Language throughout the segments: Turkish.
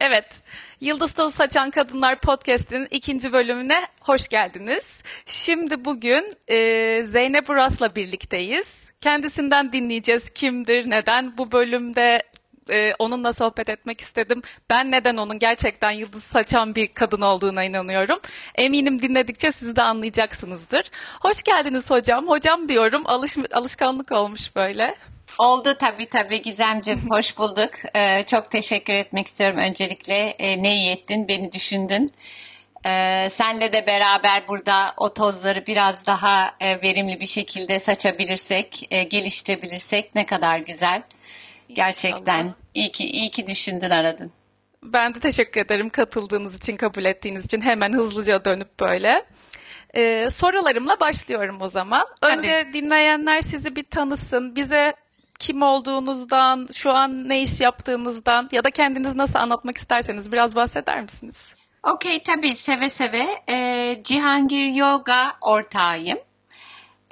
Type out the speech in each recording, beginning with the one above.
Evet, Yıldız Tozu Saçan Kadınlar Podcast'in ikinci bölümüne hoş geldiniz. Şimdi bugün e, Zeynep Uras'la birlikteyiz. Kendisinden dinleyeceğiz kimdir, neden bu bölümde e, onunla sohbet etmek istedim. Ben neden onun gerçekten yıldız saçan bir kadın olduğuna inanıyorum. Eminim dinledikçe siz de anlayacaksınızdır. Hoş geldiniz hocam. Hocam diyorum, alış, alışkanlık olmuş böyle. Oldu tabii tabii Gizemciğim. Hoş bulduk. Ee, çok teşekkür etmek istiyorum öncelikle. Ee, ne iyi ettin, beni düşündün. Ee, senle de beraber burada o tozları biraz daha e, verimli bir şekilde saçabilirsek, e, geliştirebilirsek ne kadar güzel. Gerçekten İnşallah. iyi ki, iyi ki düşündün aradın. Ben de teşekkür ederim katıldığınız için, kabul ettiğiniz için. Hemen hızlıca dönüp böyle. Ee, sorularımla başlıyorum o zaman. Önce dinleyenler sizi bir tanısın. Bize kim olduğunuzdan, şu an ne iş yaptığınızdan ya da kendinizi nasıl anlatmak isterseniz biraz bahseder misiniz? Okey tabii seve seve. Ee, Cihangir Yoga ortağıyım.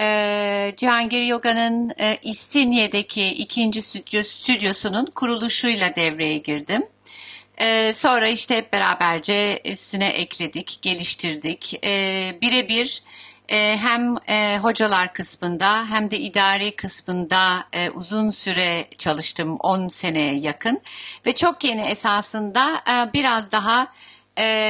Ee, Cihangir Yoga'nın e, İstinye'deki ikinci stüdyo, stüdyosunun kuruluşuyla devreye girdim. Ee, sonra işte hep beraberce üstüne ekledik, geliştirdik. Ee, Birebir hem e, hocalar kısmında hem de idari kısmında e, uzun süre çalıştım, 10 seneye yakın. Ve çok yeni esasında e, biraz daha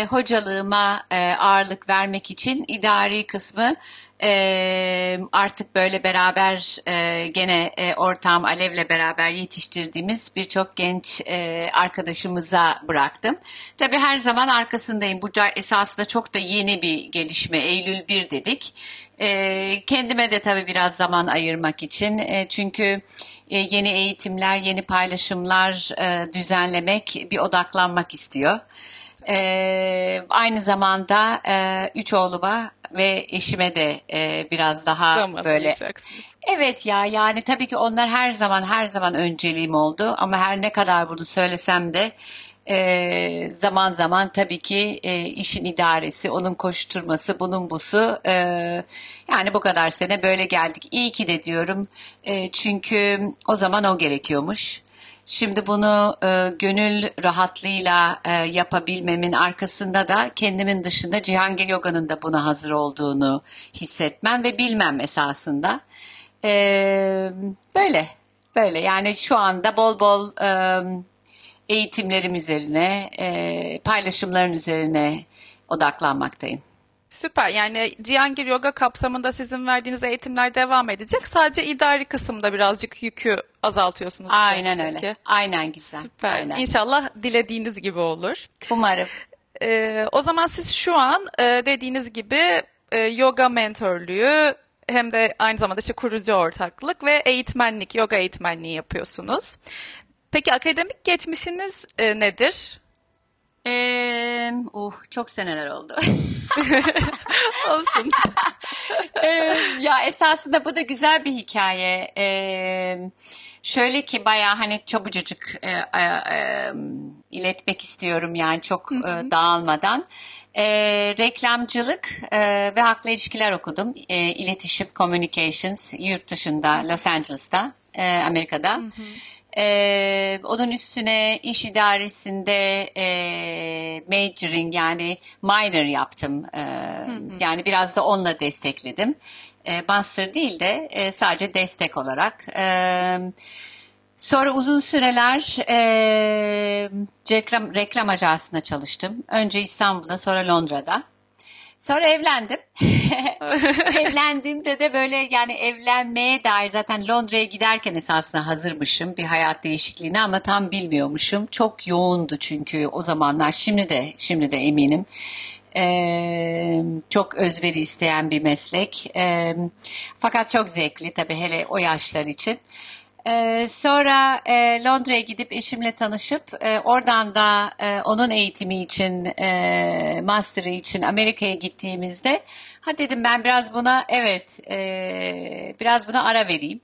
hocalığıma ağırlık vermek için idari kısmı e, artık böyle beraber e, gene e, ortağım Alev'le beraber yetiştirdiğimiz birçok genç e, arkadaşımıza bıraktım. Tabii her zaman arkasındayım. Bu da esasında çok da yeni bir gelişme. Eylül 1 dedik. E, kendime de tabii biraz zaman ayırmak için. E, çünkü e, yeni eğitimler, yeni paylaşımlar e, düzenlemek, bir odaklanmak istiyor. Ee, aynı zamanda e, üç oğluma ve eşime de e, biraz daha Zaman böyle. Evet ya yani tabii ki onlar her zaman her zaman önceliğim oldu ama her ne kadar bunu söylesem de e, zaman zaman tabii ki e, işin idaresi, onun koşturması, bunun busu e, yani bu kadar sene böyle geldik. İyi ki de diyorum E, çünkü o zaman o gerekiyormuş. Şimdi bunu e, gönül rahatlığıyla e, yapabilmemin arkasında da kendimin dışında Cihangir Yoga'nın da buna hazır olduğunu hissetmem ve bilmem esasında. E, böyle, böyle yani şu anda bol bol e, eğitimlerim üzerine, e, paylaşımların üzerine odaklanmaktayım. Süper. Yani Cihangir Yoga kapsamında sizin verdiğiniz eğitimler devam edecek. Sadece idari kısımda birazcık yükü azaltıyorsunuz. Aynen öyle. Aynen güzel. Süper. Aynen. İnşallah dilediğiniz gibi olur. Umarım. Ee, o zaman siz şu an e, dediğiniz gibi e, yoga mentörlüğü hem de aynı zamanda işte kurucu ortaklık ve eğitmenlik, yoga eğitmenliği yapıyorsunuz. Peki akademik geçmişiniz e, nedir? Ee, uh, çok seneler oldu. Olsun. Ee, ya esasında bu da güzel bir hikaye. Ee, şöyle ki bayağı hani çabucacık e, e, e, iletmek istiyorum yani çok e, dağılmadan. E, reklamcılık e, ve halkla ilişkiler okudum. E, iletişim, communications yurt dışında Los Angeles'ta, e, Amerika'da. Ee, onun üstüne iş idaresinde e, majoring yani minor yaptım. Ee, Yani biraz da onunla destekledim. Ee, master değil de e, sadece destek olarak. Ee, Sonra uzun süreler e, reklam, reklam ajansında çalıştım. Önce İstanbul'da sonra Londra'da. Sonra evlendim. Evlendiğimde de böyle yani evlenmeye dair zaten Londra'ya giderken esasında hazırmışım bir hayat değişikliğine ama tam bilmiyormuşum. Çok yoğundu çünkü o zamanlar şimdi de şimdi de eminim. Ee, çok özveri isteyen bir meslek. Ee, fakat çok zevkli tabii hele o yaşlar için. Ee, sonra e, Londra'ya gidip eşimle tanışıp e, oradan da e, onun eğitimi için, e, master'ı için Amerika'ya gittiğimizde ha dedim ben biraz buna evet e, biraz buna ara vereyim.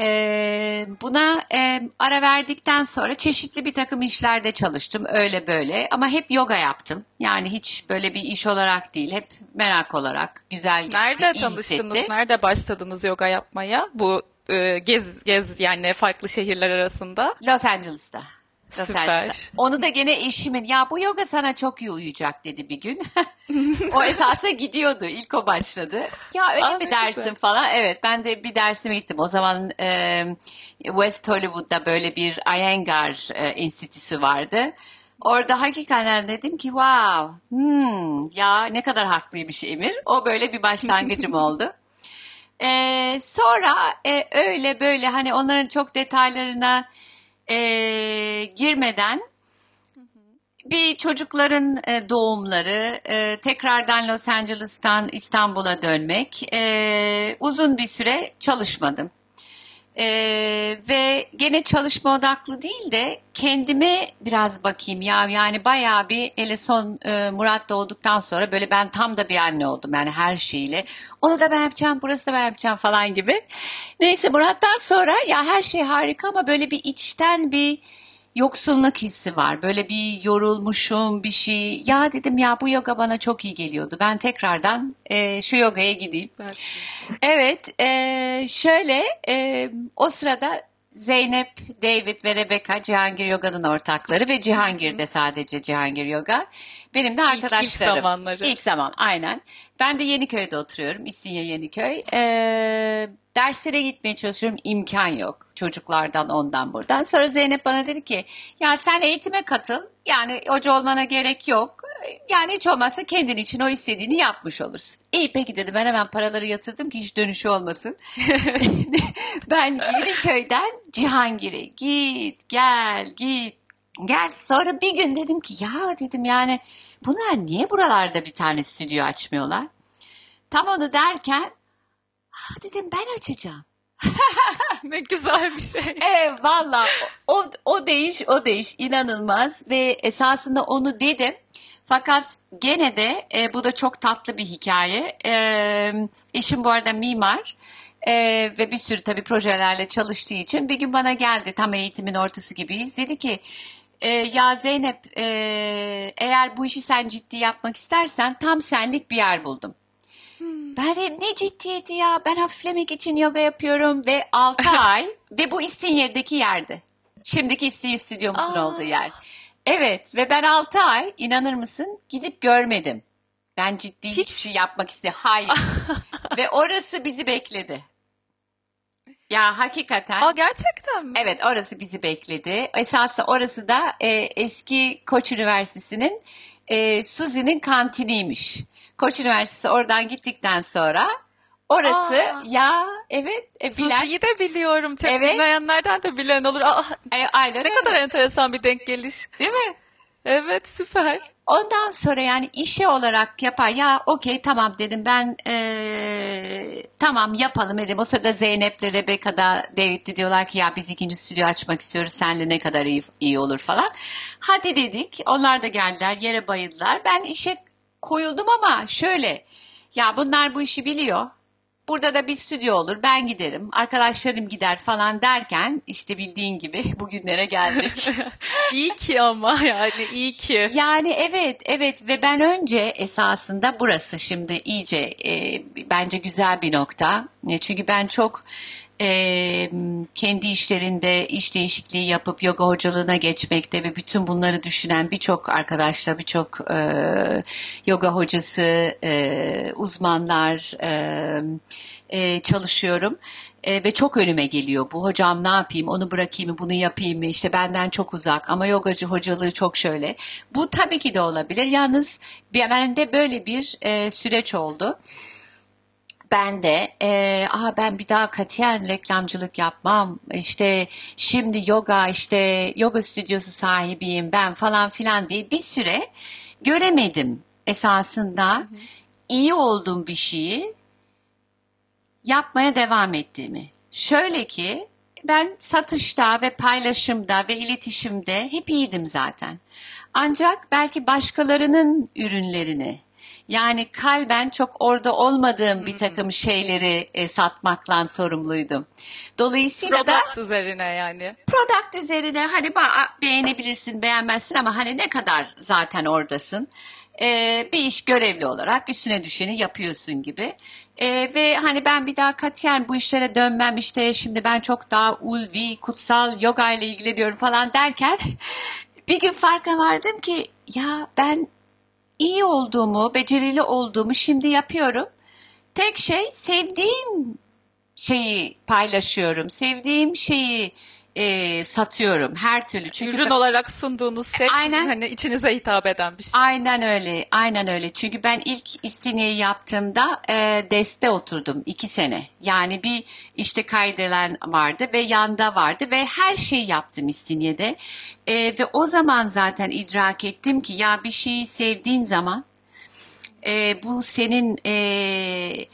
E, buna e, ara verdikten sonra çeşitli bir takım işlerde çalıştım öyle böyle ama hep yoga yaptım. Yani hiç böyle bir iş olarak değil hep merak olarak güzel Nerede iyi tanıştınız? Nerede başladınız yoga yapmaya? Bu e, gez gez yani farklı şehirler arasında. Los Angeles'ta. Süper. Onu da gene eşimin ya bu yoga sana çok iyi uyuyacak dedi bir gün. o esasa gidiyordu. İlk o başladı. Ya öyle Aa, mi dersin güzel. falan. Evet ben de bir dersime gittim. O zaman e, West Hollywood'da böyle bir Iyengar e, enstitüsü vardı. Orada hakikaten dedim ki wow hmm, ya ne kadar haklıymış Emir. O böyle bir başlangıcım oldu. Ee, sonra e, öyle böyle hani onların çok detaylarına e, girmeden bir çocukların e, doğumları, e, tekrardan Los Angeles'tan İstanbul'a dönmek, e, uzun bir süre çalışmadım. E, ve gene çalışma odaklı değil de kendime biraz bakayım ya yani bayağı bir hele son e, Murat doğduktan sonra böyle ben tam da bir anne oldum yani her şeyiyle. Onu da ben yapacağım, burası da ben yapacağım falan gibi. Neyse Murat'tan sonra ya her şey harika ama böyle bir içten bir yoksunluk hissi var. Böyle bir yorulmuşum bir şey. Ya dedim ya bu yoga bana çok iyi geliyordu. Ben tekrardan e, şu yogaya gideyim. Evet, e, şöyle e, o sırada Zeynep, David ve Rebecca Cihangir Yoga'nın ortakları ve Cihangir'de sadece Cihangir Yoga. Benim de ilk arkadaşlarım. zamanları. İlk zaman, aynen. Ben de Yeniköy'de oturuyorum, İstinye Yeniköy. E, derslere gitmeye çalışıyorum, imkan yok. Çocuklardan ondan buradan. Sonra Zeynep bana dedi ki, ya sen eğitime katıl. Yani hoca olmana gerek yok. Yani hiç olmazsa kendin için o istediğini yapmış olursun. İyi peki dedi ben hemen paraları yatırdım ki hiç dönüşü olmasın. ben Yeniköy'den Cihangir'e git gel git gel. Sonra bir gün dedim ki ya dedim yani bunlar niye buralarda bir tane stüdyo açmıyorlar? Tam onu derken "Ha," dedim ben açacağım. ne güzel bir şey. Evet valla o, o değiş o değiş inanılmaz ve esasında onu dedim. Fakat gene de e, bu da çok tatlı bir hikaye. E, eşim bu arada mimar e, ve bir sürü tabii projelerle çalıştığı için bir gün bana geldi tam eğitimin ortası gibiyiz. Dedi ki e, ya Zeynep e, eğer bu işi sen ciddi yapmak istersen tam senlik bir yer buldum. Ben dedim ne ciddiyeti ya ben hafiflemek için yoga yapıyorum ve 6 ay ve bu İstinye'deki yerdi. Şimdiki İstinye stüdyomuzun Aa. olduğu yer. Evet ve ben 6 ay inanır mısın gidip görmedim. Ben ciddi Hiç- hiçbir şey yapmak istedim. Hayır. ve orası bizi bekledi. Ya hakikaten. Aa gerçekten mi? Evet orası bizi bekledi. Esasında orası da e, eski Koç Üniversitesi'nin e, Suzi'nin kantiniymiş. Koç Üniversitesi oradan gittikten sonra orası Aa. ya evet e, bilen Suzi'yi de biliyorum. Çok Evet. bilmeyenlerden de bilen olur. Aa, e, aynen ne öyle. kadar enteresan bir denk geliş. değil mi? Evet süper. Ondan sonra yani işe olarak yapar. Ya okey tamam dedim ben eee, tamam yapalım dedim. O sırada Zeynep'le Rebecca da David de diyorlar ki ya biz ikinci stüdyo açmak istiyoruz. Seninle ne kadar iyi, iyi olur falan. Hadi dedik. Onlar da geldiler yere bayıldılar. Ben işe koyuldum ama şöyle ya bunlar bu işi biliyor. Burada da bir stüdyo olur. Ben giderim. Arkadaşlarım gider falan derken işte bildiğin gibi bugünlere geldik. İyi ki ama yani iyi ki. Yani evet evet ve ben önce esasında burası şimdi iyice e, bence güzel bir nokta. E, çünkü ben çok e, kendi işlerinde iş değişikliği yapıp yoga hocalığına geçmekte ve bütün bunları düşünen birçok arkadaşla birçok e, yoga hocası, e, uzmanlar e, e, çalışıyorum. E, ve çok önüme geliyor bu hocam ne yapayım onu bırakayım mı bunu yapayım mı işte benden çok uzak ama yogacı hocalığı çok şöyle. Bu tabii ki de olabilir yalnız bende böyle bir e, süreç oldu. Ben de e, Aa, ben bir daha katiyen reklamcılık yapmam işte şimdi yoga işte yoga stüdyosu sahibiyim ben falan filan diye bir süre göremedim esasında iyi olduğum bir şeyi yapmaya devam ettiğimi. Şöyle ki ben satışta ve paylaşımda ve iletişimde hep iyiydim zaten. Ancak belki başkalarının ürünlerini Yani kalben çok orada olmadığım bir takım şeyleri e, satmakla sorumluydum. Dolayısıyla da Product üzerine yani. product üzerine hani beğenebilirsin, beğenmezsin ama hani ne kadar zaten oradasın. Ee, bir iş görevli olarak üstüne düşeni yapıyorsun gibi. Ee, ve hani ben bir daha katiyen bu işlere dönmem işte şimdi ben çok daha ulvi, kutsal yoga ile ilgileniyorum falan derken bir gün farka vardım ki ya ben iyi olduğumu, becerili olduğumu şimdi yapıyorum. Tek şey sevdiğim şeyi paylaşıyorum. Sevdiğim şeyi e, satıyorum her türlü. Çünkü Ürün ben- olarak sunduğunuz şey Aynen. hani içinize hitap eden bir şey. Aynen öyle, aynen öyle. Çünkü ben ilk İstinye'yi yaptığımda e, deste oturdum iki sene. Yani bir işte kaydeden vardı ve yanda vardı ve her şeyi yaptım İstinye'de. E, ve o zaman zaten idrak ettim ki ya bir şeyi sevdiğin zaman e, bu senin e,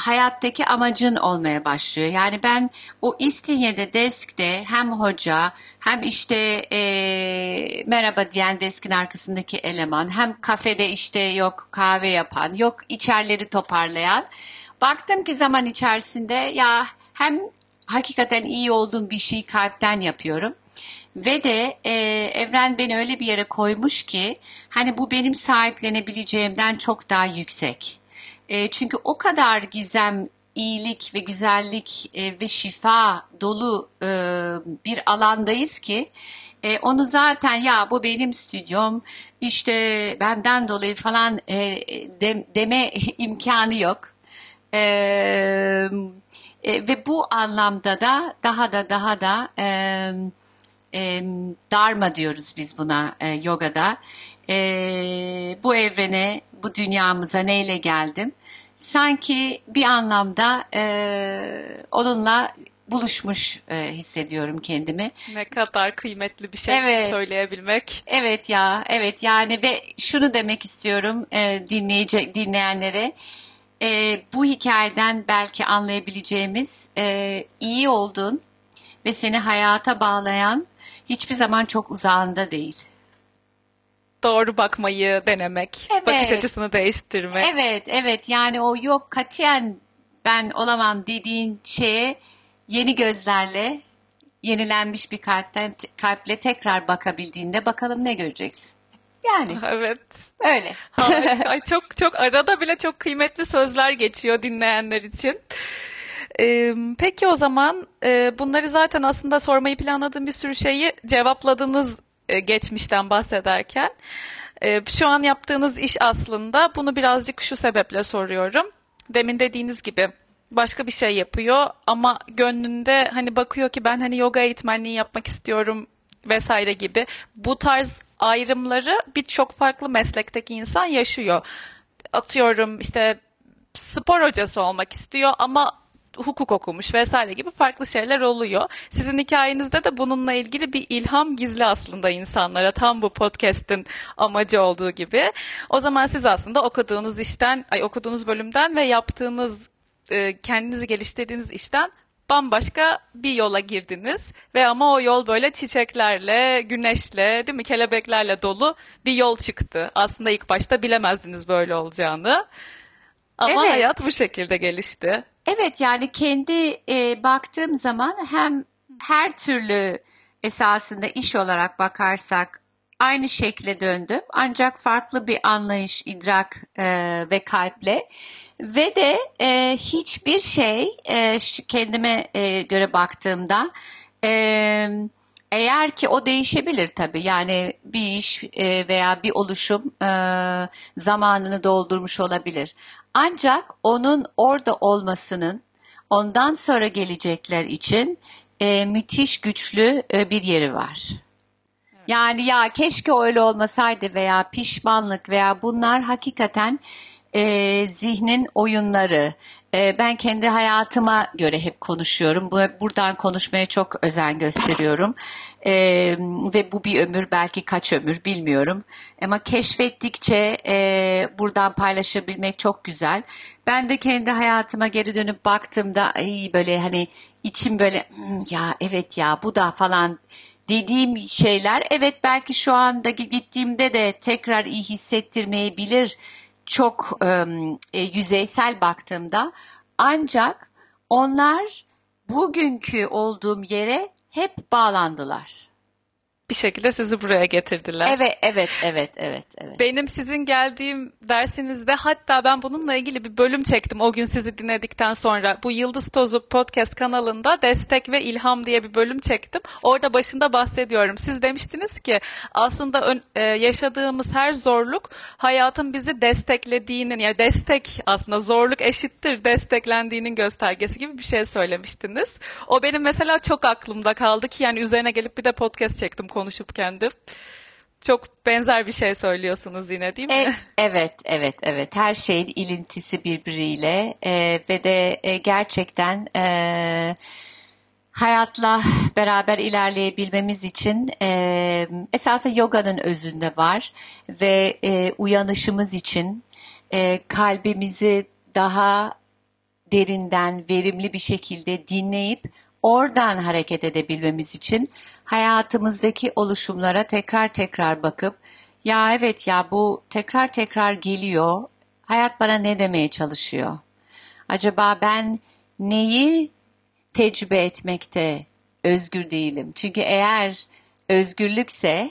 hayattaki amacın olmaya başlıyor. Yani ben o İstinye'de deskte hem hoca hem işte e, merhaba diyen deskin arkasındaki eleman hem kafede işte yok kahve yapan yok içerleri toparlayan baktım ki zaman içerisinde ya hem hakikaten iyi olduğum bir şeyi kalpten yapıyorum. Ve de e, evren beni öyle bir yere koymuş ki hani bu benim sahiplenebileceğimden çok daha yüksek. E, çünkü o kadar gizem, iyilik ve güzellik e, ve şifa dolu e, bir alandayız ki e, onu zaten ya bu benim stüdyom işte benden dolayı falan e, de- deme imkanı yok. E, e, ve bu anlamda da daha da daha da e, e, dharma diyoruz biz buna e, yogada. E, bu evrene, bu dünyamıza neyle geldim? Sanki bir anlamda e, onunla buluşmuş e, hissediyorum kendimi. Ne kadar kıymetli bir şey Evet. söyleyebilmek. Evet ya, evet yani ve şunu demek istiyorum e, dinleyici dinleyenlere. E, bu hikayeden belki anlayabileceğimiz e, iyi olduğun ve seni hayata bağlayan hiçbir zaman çok uzağında değil. Doğru bakmayı denemek, Evet. bakış açısını değiştirmek. Evet, evet yani o yok katiyen ben olamam dediğin şeye yeni gözlerle, yenilenmiş bir kalpten kalple tekrar bakabildiğinde bakalım ne göreceksin. Yani Evet. öyle. Harika. Ay çok çok arada bile çok kıymetli sözler geçiyor dinleyenler için. Ee, peki o zaman e, bunları zaten aslında sormayı planladığım bir sürü şeyi cevapladınız e, geçmişten bahsederken. E, şu an yaptığınız iş aslında bunu birazcık şu sebeple soruyorum. Demin dediğiniz gibi başka bir şey yapıyor ama gönlünde hani bakıyor ki ben hani yoga eğitmenliği yapmak istiyorum vesaire gibi bu tarz ayrımları birçok farklı meslekteki insan yaşıyor. Atıyorum işte spor hocası olmak istiyor ama hukuk okumuş vesaire gibi farklı şeyler oluyor. Sizin hikayenizde de bununla ilgili bir ilham gizli aslında insanlara tam bu podcast'in amacı olduğu gibi. O zaman siz aslında okuduğunuz işten, ay okuduğunuz bölümden ve yaptığınız e, kendinizi geliştirdiğiniz işten bambaşka bir yola girdiniz ve ama o yol böyle çiçeklerle, güneşle, değil mi, kelebeklerle dolu bir yol çıktı. Aslında ilk başta bilemezdiniz böyle olacağını. Ama Evet. hayat bu şekilde gelişti. Evet yani kendi e, baktığım zaman hem her türlü esasında iş olarak bakarsak aynı şekle döndüm. Ancak farklı bir anlayış, idrak e, ve kalple ve de e, hiçbir şey e, kendime e, göre baktığımda e, eğer ki o değişebilir tabii yani bir iş e, veya bir oluşum e, zamanını doldurmuş olabilir. Ancak onun orada olmasının ondan sonra gelecekler için e, müthiş güçlü bir yeri var. Yani ya keşke öyle olmasaydı veya pişmanlık veya bunlar hakikaten e, zihnin oyunları. E, ben kendi hayatıma göre hep konuşuyorum. Bu, buradan konuşmaya çok özen gösteriyorum. E, ve bu bir ömür belki kaç ömür bilmiyorum. Ama keşfettikçe e, buradan paylaşabilmek çok güzel. Ben de kendi hayatıma geri dönüp baktığımda ay böyle hani içim böyle "Hmm, ya evet ya bu da falan dediğim şeyler evet belki şu anda gittiğimde de tekrar iyi hissettirmeyebilir. Çok e, yüzeysel baktığımda ancak onlar bugünkü olduğum yere hep bağlandılar. Bir şekilde sizi buraya getirdiler. Evet, evet, evet, evet, evet. Benim sizin geldiğim dersinizde hatta ben bununla ilgili bir bölüm çektim o gün sizi dinledikten sonra. Bu Yıldız Tozu podcast kanalında destek ve ilham diye bir bölüm çektim. Orada başında bahsediyorum. Siz demiştiniz ki aslında ön, e, yaşadığımız her zorluk hayatın bizi desteklediğinin yani destek aslında zorluk eşittir desteklendiğinin göstergesi gibi bir şey söylemiştiniz. O benim mesela çok aklımda kaldı ki yani üzerine gelip bir de podcast çektim konuşup kendim. Çok benzer bir şey söylüyorsunuz yine değil mi? E, evet, evet, evet. Her şeyin ilintisi birbiriyle e, ve de e, gerçekten e, hayatla beraber ilerleyebilmemiz için e, esasında yoganın özünde var ve e, uyanışımız için e, kalbimizi daha derinden verimli bir şekilde dinleyip oradan hareket edebilmemiz için hayatımızdaki oluşumlara tekrar tekrar bakıp ya evet ya bu tekrar tekrar geliyor. Hayat bana ne demeye çalışıyor? Acaba ben neyi tecrübe etmekte özgür değilim? Çünkü eğer özgürlükse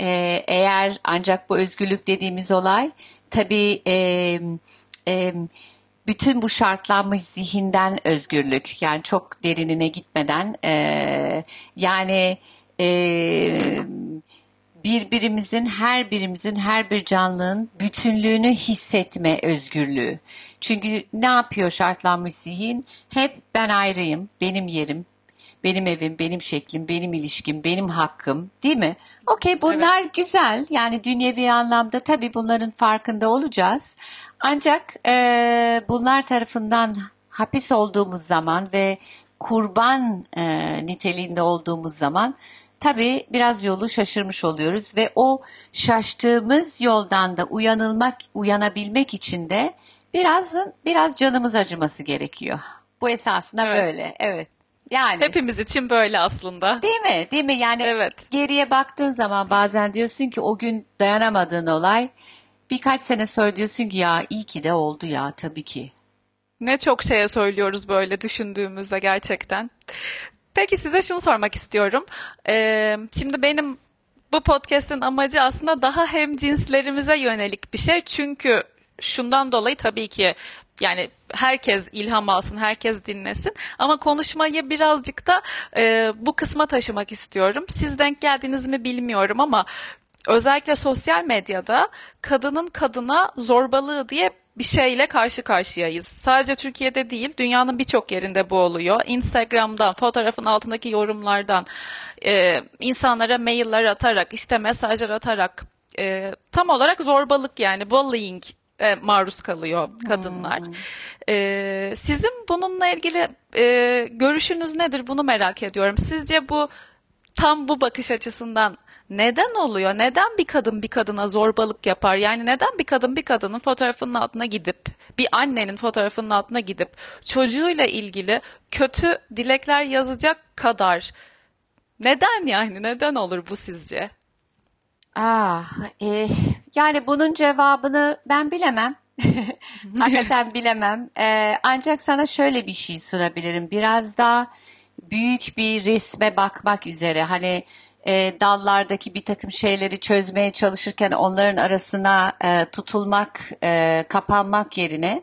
e, eğer ancak bu özgürlük dediğimiz olay tabii e, e, bütün bu şartlanmış zihinden özgürlük yani çok derinine gitmeden e, yani e, birbirimizin her birimizin her bir canlının bütünlüğünü hissetme özgürlüğü. Çünkü ne yapıyor şartlanmış zihin? Hep ben ayrıyım, benim yerim, benim evim, benim şeklim, benim ilişkim, benim hakkım değil mi? Okey bunlar evet. güzel yani dünyevi anlamda tabii bunların farkında olacağız. Ancak e, bunlar tarafından hapis olduğumuz zaman ve kurban e, niteliğinde olduğumuz zaman tabii biraz yolu şaşırmış oluyoruz ve o şaştığımız yoldan da uyanılmak, uyanabilmek için de biraz biraz canımız acıması gerekiyor. Bu esasında evet. böyle. Evet. Yani hepimiz için böyle aslında. Değil mi? Değil mi? Yani evet. geriye baktığın zaman bazen diyorsun ki o gün dayanamadığın olay birkaç sene sonra diyorsun ki ya iyi ki de oldu ya tabii ki. Ne çok şeye söylüyoruz böyle düşündüğümüzde gerçekten. Peki size şunu sormak istiyorum. Ee, şimdi benim bu podcast'in amacı aslında daha hem cinslerimize yönelik bir şey. Çünkü şundan dolayı tabii ki yani herkes ilham alsın, herkes dinlesin. Ama konuşmayı birazcık da e, bu kısma taşımak istiyorum. Siz denk geldiniz mi bilmiyorum ama özellikle sosyal medyada kadının kadına zorbalığı diye bir şeyle karşı karşıyayız. Sadece Türkiye'de değil, dünyanın birçok yerinde bu oluyor. Instagram'dan, fotoğrafın altındaki yorumlardan, e, insanlara mailler atarak, işte mesajlar atarak, e, tam olarak zorbalık yani bullying e, maruz kalıyor kadınlar. Hmm. E, sizin bununla ilgili e, görüşünüz nedir? Bunu merak ediyorum. Sizce bu tam bu bakış açısından neden oluyor? Neden bir kadın bir kadına zorbalık yapar? Yani neden bir kadın bir kadının fotoğrafının altına gidip, bir annenin fotoğrafının altına gidip çocuğuyla ilgili kötü dilekler yazacak kadar neden yani neden olur bu sizce? Ah, e, yani bunun cevabını ben bilemem. Hakikaten bilemem. E, ancak sana şöyle bir şey sunabilirim. Biraz daha büyük bir resme bakmak üzere. Hani e, dallardaki bir takım şeyleri çözmeye çalışırken onların arasına e, tutulmak, e, kapanmak yerine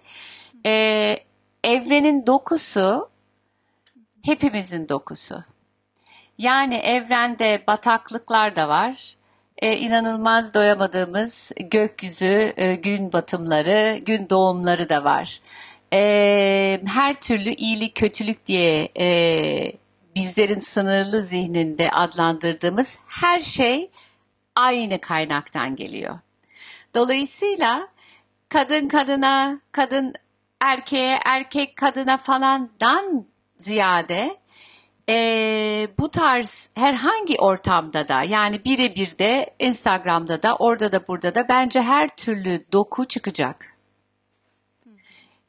e, evrenin dokusu hepimizin dokusu. Yani evrende bataklıklar da var. E, inanılmaz doyamadığımız gökyüzü, e, gün batımları, gün doğumları da var. E, her türlü iyilik, kötülük diye e, bizlerin sınırlı zihninde adlandırdığımız her şey aynı kaynaktan geliyor. Dolayısıyla kadın kadına, kadın erkeğe, erkek kadına falandan ziyade e, bu tarz herhangi ortamda da yani birebir de Instagram'da da orada da burada da bence her türlü doku çıkacak.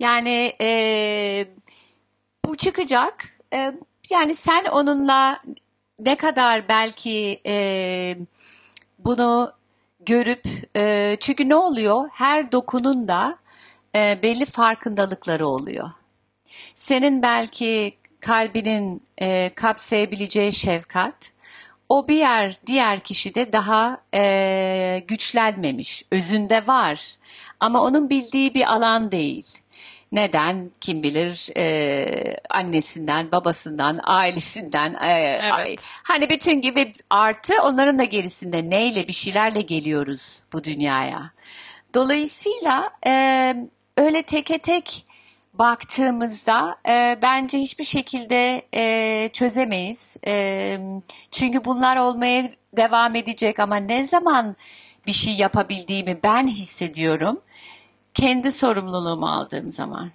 Yani e, bu çıkacak. E, yani sen onunla ne kadar belki e, bunu görüp e, çünkü ne oluyor? Her dokunun da e, belli farkındalıkları oluyor. Senin belki kalbinin e, kapsayabileceği şefkat o bir yer diğer kişide daha e, güçlenmemiş. Özünde var ama onun bildiği bir alan değil. Neden? Kim bilir e, annesinden, babasından, ailesinden. e, Evet. Hani bütün gibi artı onların da gerisinde neyle bir şeylerle geliyoruz bu dünyaya. Dolayısıyla e, öyle teke tek baktığımızda e, bence hiçbir şekilde e, çözemeyiz. E, çünkü bunlar olmaya devam edecek ama ne zaman bir şey yapabildiğimi ben hissediyorum. Kendi sorumluluğumu aldığım zaman.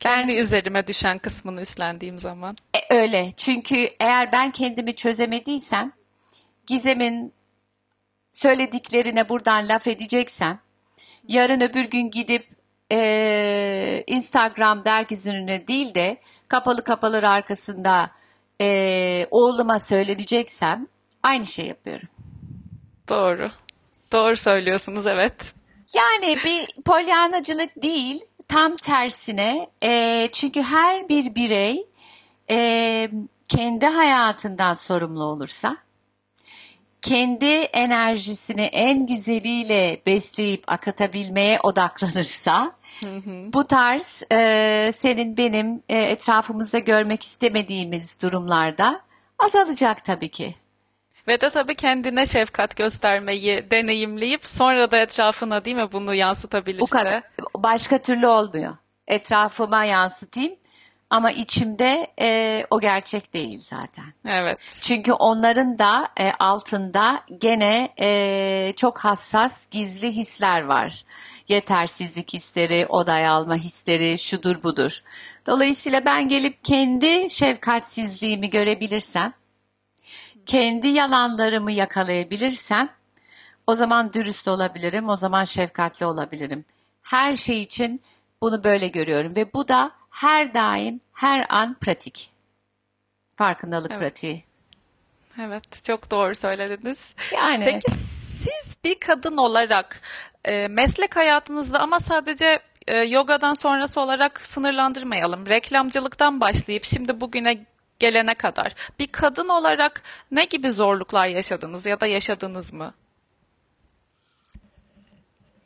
Kendi üzerime düşen kısmını üstlendiğim zaman. E, öyle. Çünkü eğer ben kendimi çözemediysem, Gizem'in söylediklerine buradan laf edeceksem, yarın öbür gün gidip e, Instagram dergisi önüne değil de kapalı kapalı arkasında e, oğluma söyleneceksem aynı şey yapıyorum. Doğru. Doğru söylüyorsunuz evet. Yani bir polyanacılık değil, tam tersine. E, çünkü her bir birey e, kendi hayatından sorumlu olursa, kendi enerjisini en güzeliyle besleyip akıtabilmeye odaklanırsa, bu tarz e, senin benim e, etrafımızda görmek istemediğimiz durumlarda azalacak tabii ki. Ve de tabii kendine şefkat göstermeyi deneyimleyip sonra da etrafına değil mi bunu yansıtabilirse. Bu kadar. Başka türlü olmuyor. Etrafıma yansıtayım ama içimde e, o gerçek değil zaten. Evet. Çünkü onların da e, altında gene e, çok hassas gizli hisler var. Yetersizlik hisleri, oday alma hisleri, şudur budur. Dolayısıyla ben gelip kendi şefkatsizliğimi görebilirsem, kendi yalanlarımı yakalayabilirsem, o zaman dürüst olabilirim, o zaman şefkatli olabilirim. Her şey için bunu böyle görüyorum ve bu da her daim, her an pratik. Farkındalık Evet. pratiği. Evet, çok doğru söylediniz. Yani Peki siz bir kadın olarak e, meslek hayatınızda ama sadece e, yogadan sonrası olarak sınırlandırmayalım. Reklamcılıktan başlayıp şimdi bugüne gelene kadar bir kadın olarak ne gibi zorluklar yaşadınız ya da yaşadınız mı?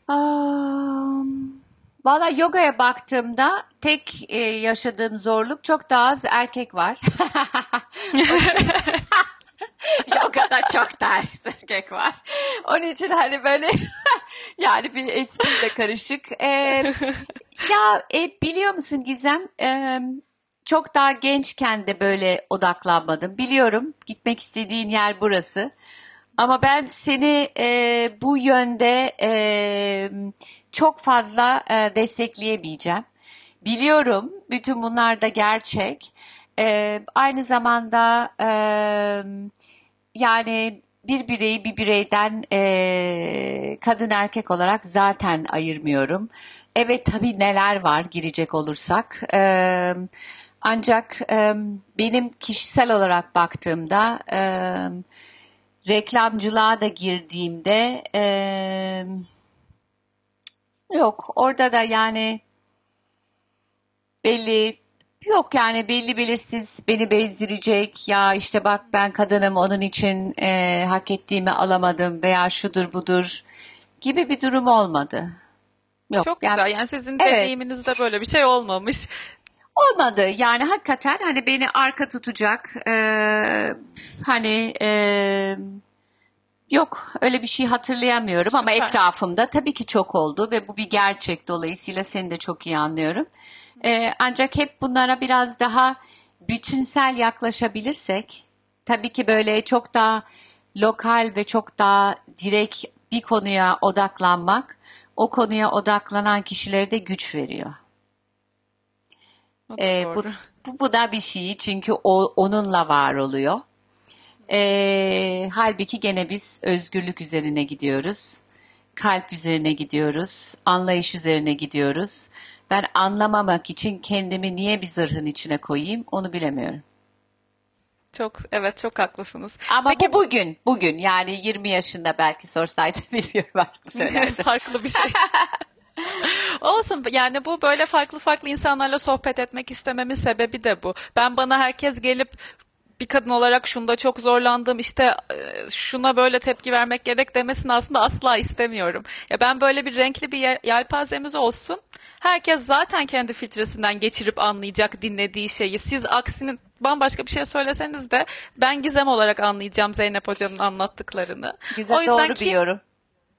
Am, Valla yogaya baktığımda tek e, yaşadığım zorluk çok daha az erkek var. Yogada çok daha erkek var. Onun için hani böyle yani bir espriyle karışık. E, ya e, biliyor musun Gizem? E, çok daha gençken de böyle odaklanmadım. Biliyorum gitmek istediğin yer burası. Ama ben seni e, bu yönde e, çok fazla e, destekleyemeyeceğim. Biliyorum bütün bunlar da gerçek. E, aynı zamanda e, yani bir bireyi bir bireyden e, kadın erkek olarak zaten ayırmıyorum. Evet tabii neler var girecek olursak. E, ancak e, benim kişisel olarak baktığımda e, reklamcılığa da girdiğimde eee, yok orada da yani belli yok yani belli belirsiz beni bezdirecek ya işte bak ben kadınım onun için eee, hak ettiğimi alamadım veya şudur budur gibi bir durum olmadı. Yok Çok yani güzel. Yani sizin Evet. deneyiminizde böyle bir şey olmamış. Olmadı yani hakikaten hani beni arka tutacak eee, hani eee, yok öyle bir şey hatırlayamıyorum ama Süper. etrafımda tabii ki çok oldu ve bu bir gerçek dolayısıyla seni de çok iyi anlıyorum. Eee, ancak hep bunlara biraz daha bütünsel yaklaşabilirsek tabii ki böyle çok daha lokal ve çok daha direkt bir konuya odaklanmak o konuya odaklanan kişilere de güç veriyor. Ee, bu, bu, bu da bir şey çünkü o, onunla var oluyor. Ee, halbuki gene biz özgürlük üzerine gidiyoruz. Kalp üzerine gidiyoruz. Anlayış üzerine gidiyoruz. Ben anlamamak için kendimi niye bir zırhın içine koyayım onu bilemiyorum. Çok evet çok haklısınız. Ama Peki bu bugün, bugün yani 20 yaşında belki sorsaydın bilmiyorum artık söylerdim. farklı bir şey. Olsun yani bu böyle farklı farklı insanlarla sohbet etmek istememin sebebi de bu. Ben bana herkes gelip bir kadın olarak şunda çok zorlandım işte e, şuna böyle tepki vermek gerek demesini aslında asla istemiyorum. Ya ben böyle bir renkli bir yel- yelpazemiz olsun. Herkes zaten kendi filtresinden geçirip anlayacak dinlediği şeyi. Siz aksini bambaşka bir şey söyleseniz de ben gizem olarak anlayacağım Zeynep Hoca'nın anlattıklarını. Güzel o yüzden doğru bir kim- yorum.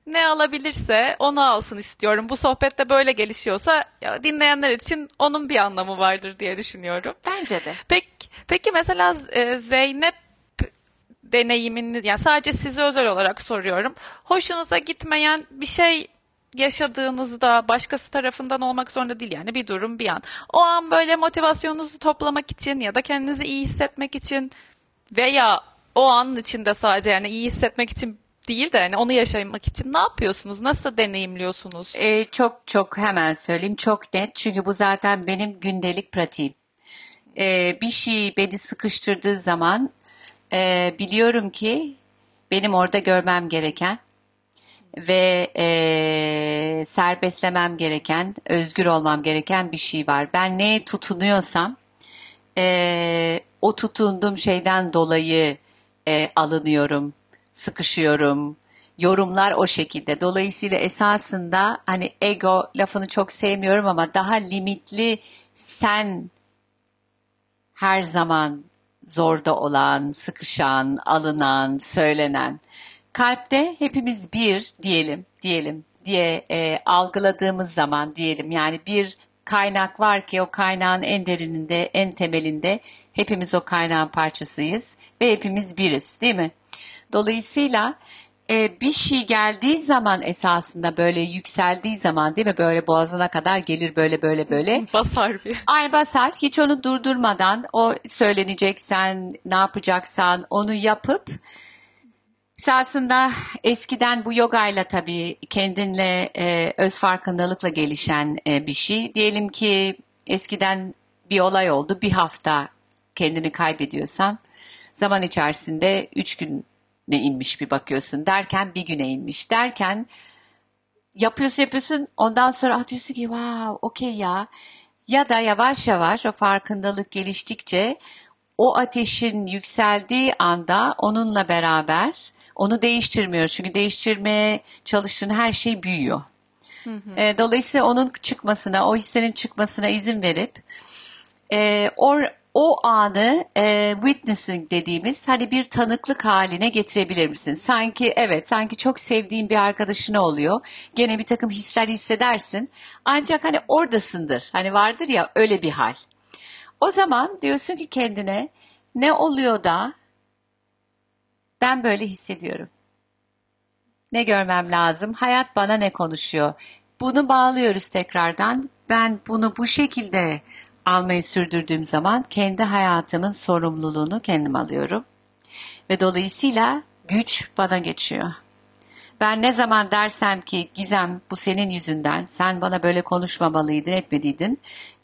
ne alabilirse onu alsın istiyorum. Bu sohbette böyle gelişiyorsa ya dinleyenler için onun bir anlamı vardır diye düşünüyorum. Bence de. Peki, peki mesela e, Zeynep deneyimini yani sadece size özel olarak soruyorum. Hoşunuza gitmeyen bir şey yaşadığınızda başkası tarafından olmak zorunda değil yani bir durum bir an. O an böyle motivasyonunuzu toplamak için ya da kendinizi iyi hissetmek için veya o anın içinde sadece yani iyi hissetmek için değil de yani onu yaşamak için ne yapıyorsunuz? Nasıl deneyimliyorsunuz? Ee, çok çok hemen söyleyeyim çok net çünkü bu zaten benim gündelik pratiğim. Ee, bir şey beni sıkıştırdığı zaman e, biliyorum ki benim orada görmem gereken ve e, serbestlemem gereken, özgür olmam gereken bir şey var. Ben neye tutunuyorsam e, o tutunduğum şeyden dolayı e, alınıyorum, sıkışıyorum. Yorumlar o şekilde. Dolayısıyla esasında hani ego lafını çok sevmiyorum ama daha limitli sen her zaman zorda olan, sıkışan, alınan, söylenen. Kalpte hepimiz bir diyelim, diyelim diye e, algıladığımız zaman diyelim yani bir kaynak var ki o kaynağın en derininde, en temelinde hepimiz o kaynağın parçasıyız ve hepimiz biriz değil mi? Dolayısıyla e, bir şey geldiği zaman esasında böyle yükseldiği zaman değil mi böyle boğazına kadar gelir böyle böyle böyle. Basar bir. Ay basar hiç onu durdurmadan o söyleneceksen ne yapacaksan onu yapıp esasında eskiden bu yogayla tabii kendinle e, öz farkındalıkla gelişen e, bir şey. Diyelim ki eskiden bir olay oldu bir hafta kendini kaybediyorsan zaman içerisinde üç güne inmiş bir bakıyorsun derken bir güne inmiş. Derken yapıyorsun yapıyorsun. Ondan sonra ah diyorsun ki wow okey ya. Ya da yavaş yavaş o farkındalık geliştikçe o ateşin yükseldiği anda onunla beraber onu değiştirmiyor. Çünkü değiştirmeye çalıştığın her şey büyüyor. E, dolayısıyla onun çıkmasına, o hislerin çıkmasına izin verip e, o, o anı e, witnessing dediğimiz hani bir tanıklık haline getirebilir misin? Sanki evet sanki çok sevdiğin bir arkadaşına oluyor. Gene bir takım hisler hissedersin. Ancak hani oradasındır. Hani vardır ya öyle bir hal. O zaman diyorsun ki kendine ne oluyor da ben böyle hissediyorum. Ne görmem lazım? Hayat bana ne konuşuyor? Bunu bağlıyoruz tekrardan. Ben bunu bu şekilde almayı sürdürdüğüm zaman kendi hayatımın sorumluluğunu kendim alıyorum. Ve dolayısıyla güç bana geçiyor. Ben ne zaman dersem ki Gizem bu senin yüzünden sen bana böyle konuşmamalıydın etmediydin.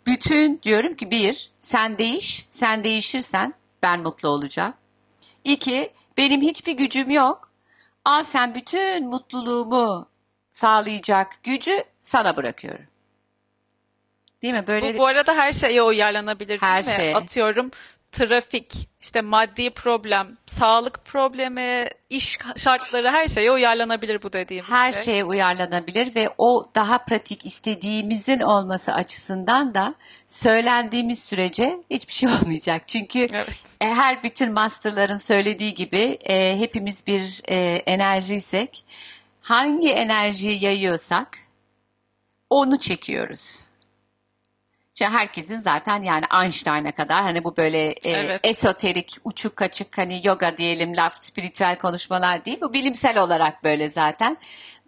Bütün diyorum ki bir sen değiş sen değişirsen ben mutlu olacağım. İki benim hiçbir gücüm yok. Al sen bütün mutluluğumu sağlayacak gücü sana bırakıyorum. Değil mi? Böyle Bu, bu arada her şeye uyarlanabilir Her değil mi? şeye. Atıyorum trafik, işte maddi problem, sağlık problemi, iş şartları her şeye uyarlanabilir bu dediğim her şey. şeye uyarlanabilir ve o daha pratik istediğimizin olması açısından da söylendiğimiz sürece hiçbir şey olmayacak. Çünkü Evet. e, her bütün masterların söylediği gibi e, hepimiz bir e, enerjiysek hangi enerjiyi yayıyorsak onu çekiyoruz. İşte herkesin zaten yani Einstein'a kadar hani bu böyle e, Evet. esoterik, uçuk kaçık hani yoga diyelim laf, spiritüel konuşmalar değil. Bu bilimsel olarak böyle zaten.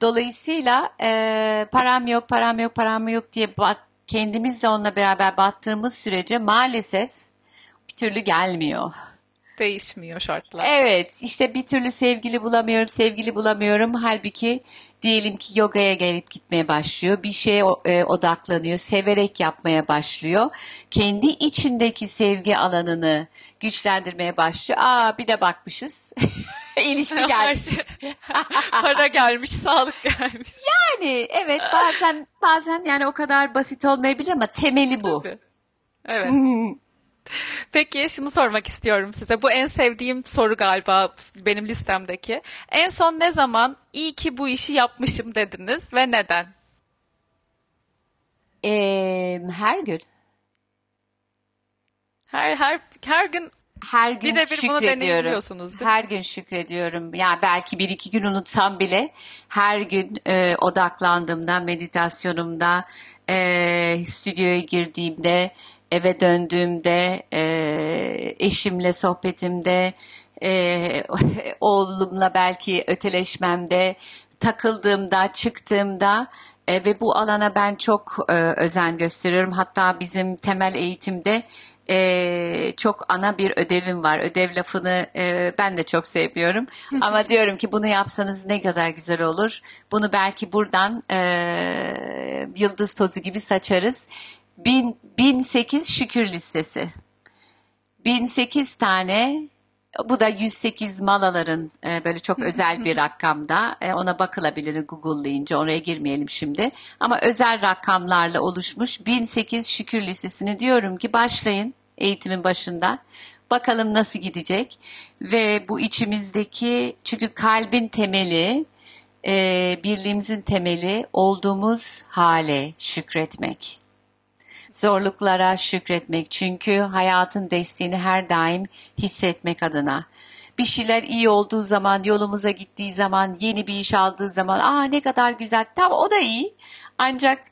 Dolayısıyla e, param yok, param yok, param yok diye bat, kendimizle onunla beraber battığımız sürece maalesef bir türlü gelmiyor. Değişmiyor şartlar. Evet, işte bir türlü sevgili bulamıyorum, sevgili bulamıyorum. Halbuki diyelim ki yogaya gelip gitmeye başlıyor, bir şeye e, odaklanıyor, severek yapmaya başlıyor. Kendi içindeki sevgi alanını güçlendirmeye başlıyor. Aa bir de bakmışız. İlişki gelmiş. şey- Para gelmiş, sağlık gelmiş. Yani evet bazen bazen yani o kadar basit olmayabilir ama temeli bu. Tabii. Evet. Peki şunu sormak istiyorum size. Bu en sevdiğim soru galiba benim listemdeki. En son ne zaman iyi ki bu işi yapmışım dediniz ve neden? Ee, her gün Her her her gün Her gün Birebir bunu şükrediyorum. deneyimliyorsunuz, değil mi? Her gün şükrediyorum. Yani belki bir iki gün unutsam bile her gün e, odaklandığımda, meditasyonumda, e, stüdyoya girdiğimde, eve döndüğümde, e, eşimle sohbetimde, e, oğlumla belki öteleşmemde, takıldığımda, çıktığımda e, ve bu alana ben çok e, özen gösteriyorum. Hatta bizim temel eğitimde e, çok ana bir ödevim var. Ödev lafını e, ben de çok sevmiyorum. Ama diyorum ki bunu yapsanız ne kadar güzel olur. Bunu belki buradan e, yıldız tozu gibi saçarız. Bin, 1008 şükür listesi. 1008 tane bu da 108 malaların e, böyle çok özel bir rakamda. E, ona bakılabilir Google'layınca oraya girmeyelim şimdi. Ama özel rakamlarla oluşmuş 1008 şükür listesini diyorum ki başlayın eğitimin başında. Bakalım nasıl gidecek ve bu içimizdeki çünkü kalbin temeli e, birliğimizin temeli olduğumuz hale şükretmek zorluklara şükretmek. Çünkü hayatın desteğini her daim hissetmek adına. Bir şeyler iyi olduğu zaman, yolumuza gittiği zaman, yeni bir iş aldığı zaman, aa ne kadar güzel, tamam o da iyi. Ancak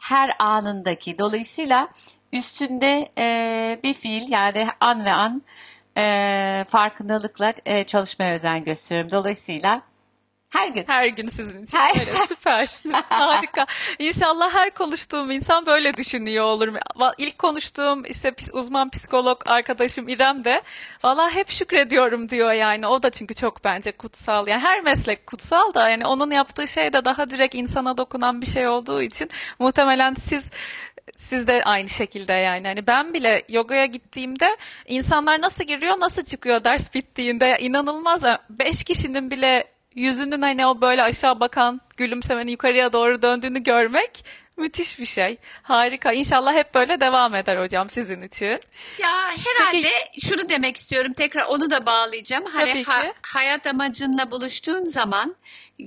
her anındaki, dolayısıyla üstünde e, bir fiil yani an ve an e, farkındalıkla e, çalışmaya özen gösteriyorum. Dolayısıyla her gün. her gün sizin için. Her- Öyle, süper. Harika. İnşallah her konuştuğum insan böyle düşünüyor olur. İlk konuştuğum işte uzman psikolog arkadaşım İrem de valla hep şükrediyorum diyor yani. O da çünkü çok bence kutsal. Yani her meslek kutsal da yani onun yaptığı şey de daha direkt insana dokunan bir şey olduğu için muhtemelen siz siz de aynı şekilde yani. Hani ben bile yogaya gittiğimde insanlar nasıl giriyor, nasıl çıkıyor ders bittiğinde inanılmaz. Beş kişinin bile yüzünün hani o böyle aşağı bakan, gülümsemenin yukarıya doğru döndüğünü görmek müthiş bir şey. Harika. İnşallah hep böyle devam eder hocam sizin için. Ya herhalde şunu demek istiyorum tekrar onu da bağlayacağım. Hani ha- hayat amacınla buluştuğun zaman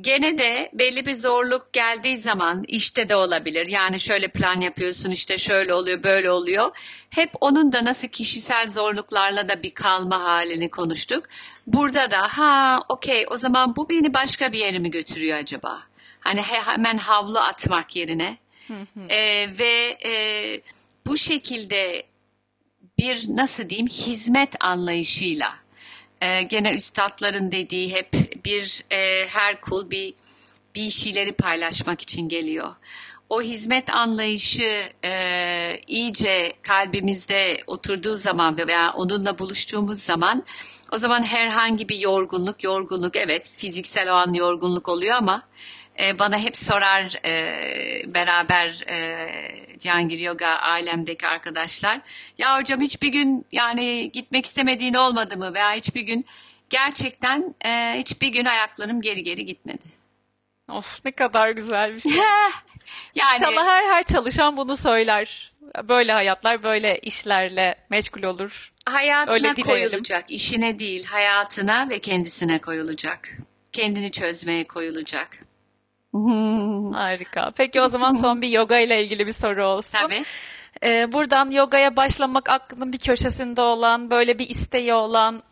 gene de belli bir zorluk geldiği zaman işte de olabilir. Yani şöyle plan yapıyorsun işte şöyle oluyor böyle oluyor. Hep onun da nasıl kişisel zorluklarla da bir kalma halini konuştuk. Burada da ha okey o zaman bu beni başka bir yere mi götürüyor acaba? Hani he- hemen havlu atmak yerine. Ee, ve e, bu şekilde bir nasıl diyeyim hizmet anlayışıyla e, gene üstadların dediği hep bir e, her kul bir bir şeyleri paylaşmak için geliyor. O hizmet anlayışı e, iyice kalbimizde oturduğu zaman ve veya onunla buluştuğumuz zaman o zaman herhangi bir yorgunluk, yorgunluk evet fiziksel o an yorgunluk oluyor ama e, bana hep sorar e, beraber e, Cihangir Yoga ailemdeki arkadaşlar. Ya hocam hiçbir gün yani gitmek istemediğin olmadı mı? Veya hiçbir gün gerçekten e, hiçbir gün ayaklarım geri geri gitmedi. Of ne kadar güzel bir şey. yani İnşallah her her çalışan bunu söyler. Böyle hayatlar böyle işlerle meşgul olur. hayatına öyle dileyelim. koyulacak, işine değil hayatına ve kendisine koyulacak. Kendini çözmeye koyulacak. Harika. Peki o zaman son bir yoga ile ilgili bir soru olsun. Tabii. Ee, buradan yogaya başlamak aklının bir köşesinde olan, böyle bir isteği olan,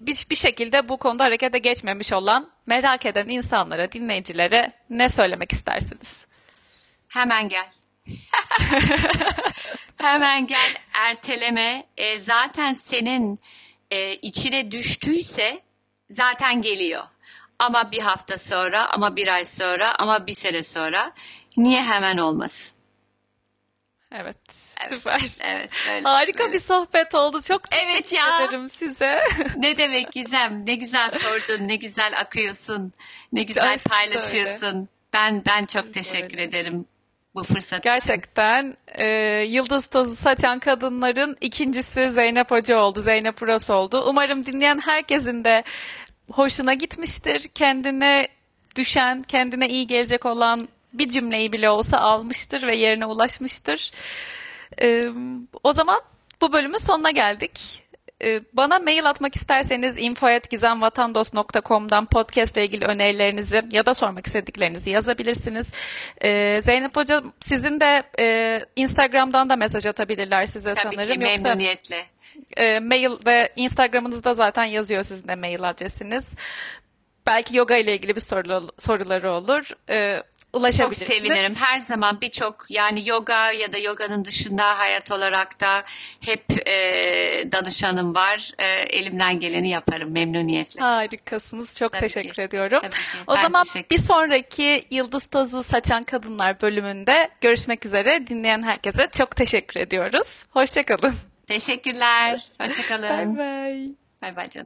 bir, bir şekilde bu konuda harekete geçmemiş olan, merak eden insanlara, dinleyicilere ne söylemek istersiniz? Hemen gel. Hemen gel erteleme. E, zaten senin e, içine düştüyse zaten geliyor. Ama bir hafta sonra, ama bir ay sonra, ama bir sene sonra niye hemen olmasın? Evet. Süper. Evet, böyle, Harika böyle. bir sohbet oldu. Çok Evet teşekkür ya. ederim size. Ne demek Gizem? Ne güzel sordun, ne güzel akıyorsun, ne güzel Gerçekten paylaşıyorsun. Ben ben çok teşekkür öyle. ederim bu fırsat. Gerçekten e, yıldız tozu saçan kadınların ikincisi Zeynep Hoca oldu. Zeynep Uras oldu. Umarım dinleyen herkesin de hoşuna gitmiştir. Kendine düşen, kendine iyi gelecek olan bir cümleyi bile olsa almıştır ve yerine ulaşmıştır. E, o zaman bu bölümün sonuna geldik. E, Bana mail atmak isterseniz info.gizemvatandos.com'dan podcast ile ilgili önerilerinizi ya da sormak istediklerinizi yazabilirsiniz. E, Zeynep Hoca sizin de e, Instagram'dan da mesaj atabilirler size Tabii sanırım. ki Yoksa memnuniyetle. e, mail ve Instagram'ınızda zaten yazıyor sizin de mail adresiniz. Belki yoga ile ilgili bir soru, soruları olur. E, Çok ulaşabilirsiniz. sevinirim. Her zaman birçok yani yoga ya da yoganın dışında hayat olarak da hep e, danışanım var. E, elimden geleni yaparım memnuniyetle. Harikasınız. Çok Tabii teşekkür ki. ediyorum. Tabii ki. O Ben zaman bir sonraki Yıldız Tozu Saçan Kadınlar bölümünde görüşmek üzere. Dinleyen herkese çok teşekkür ediyoruz. Hoşçakalın. Teşekkürler. Bay Hoşçakalın. bay. Bay bay canım.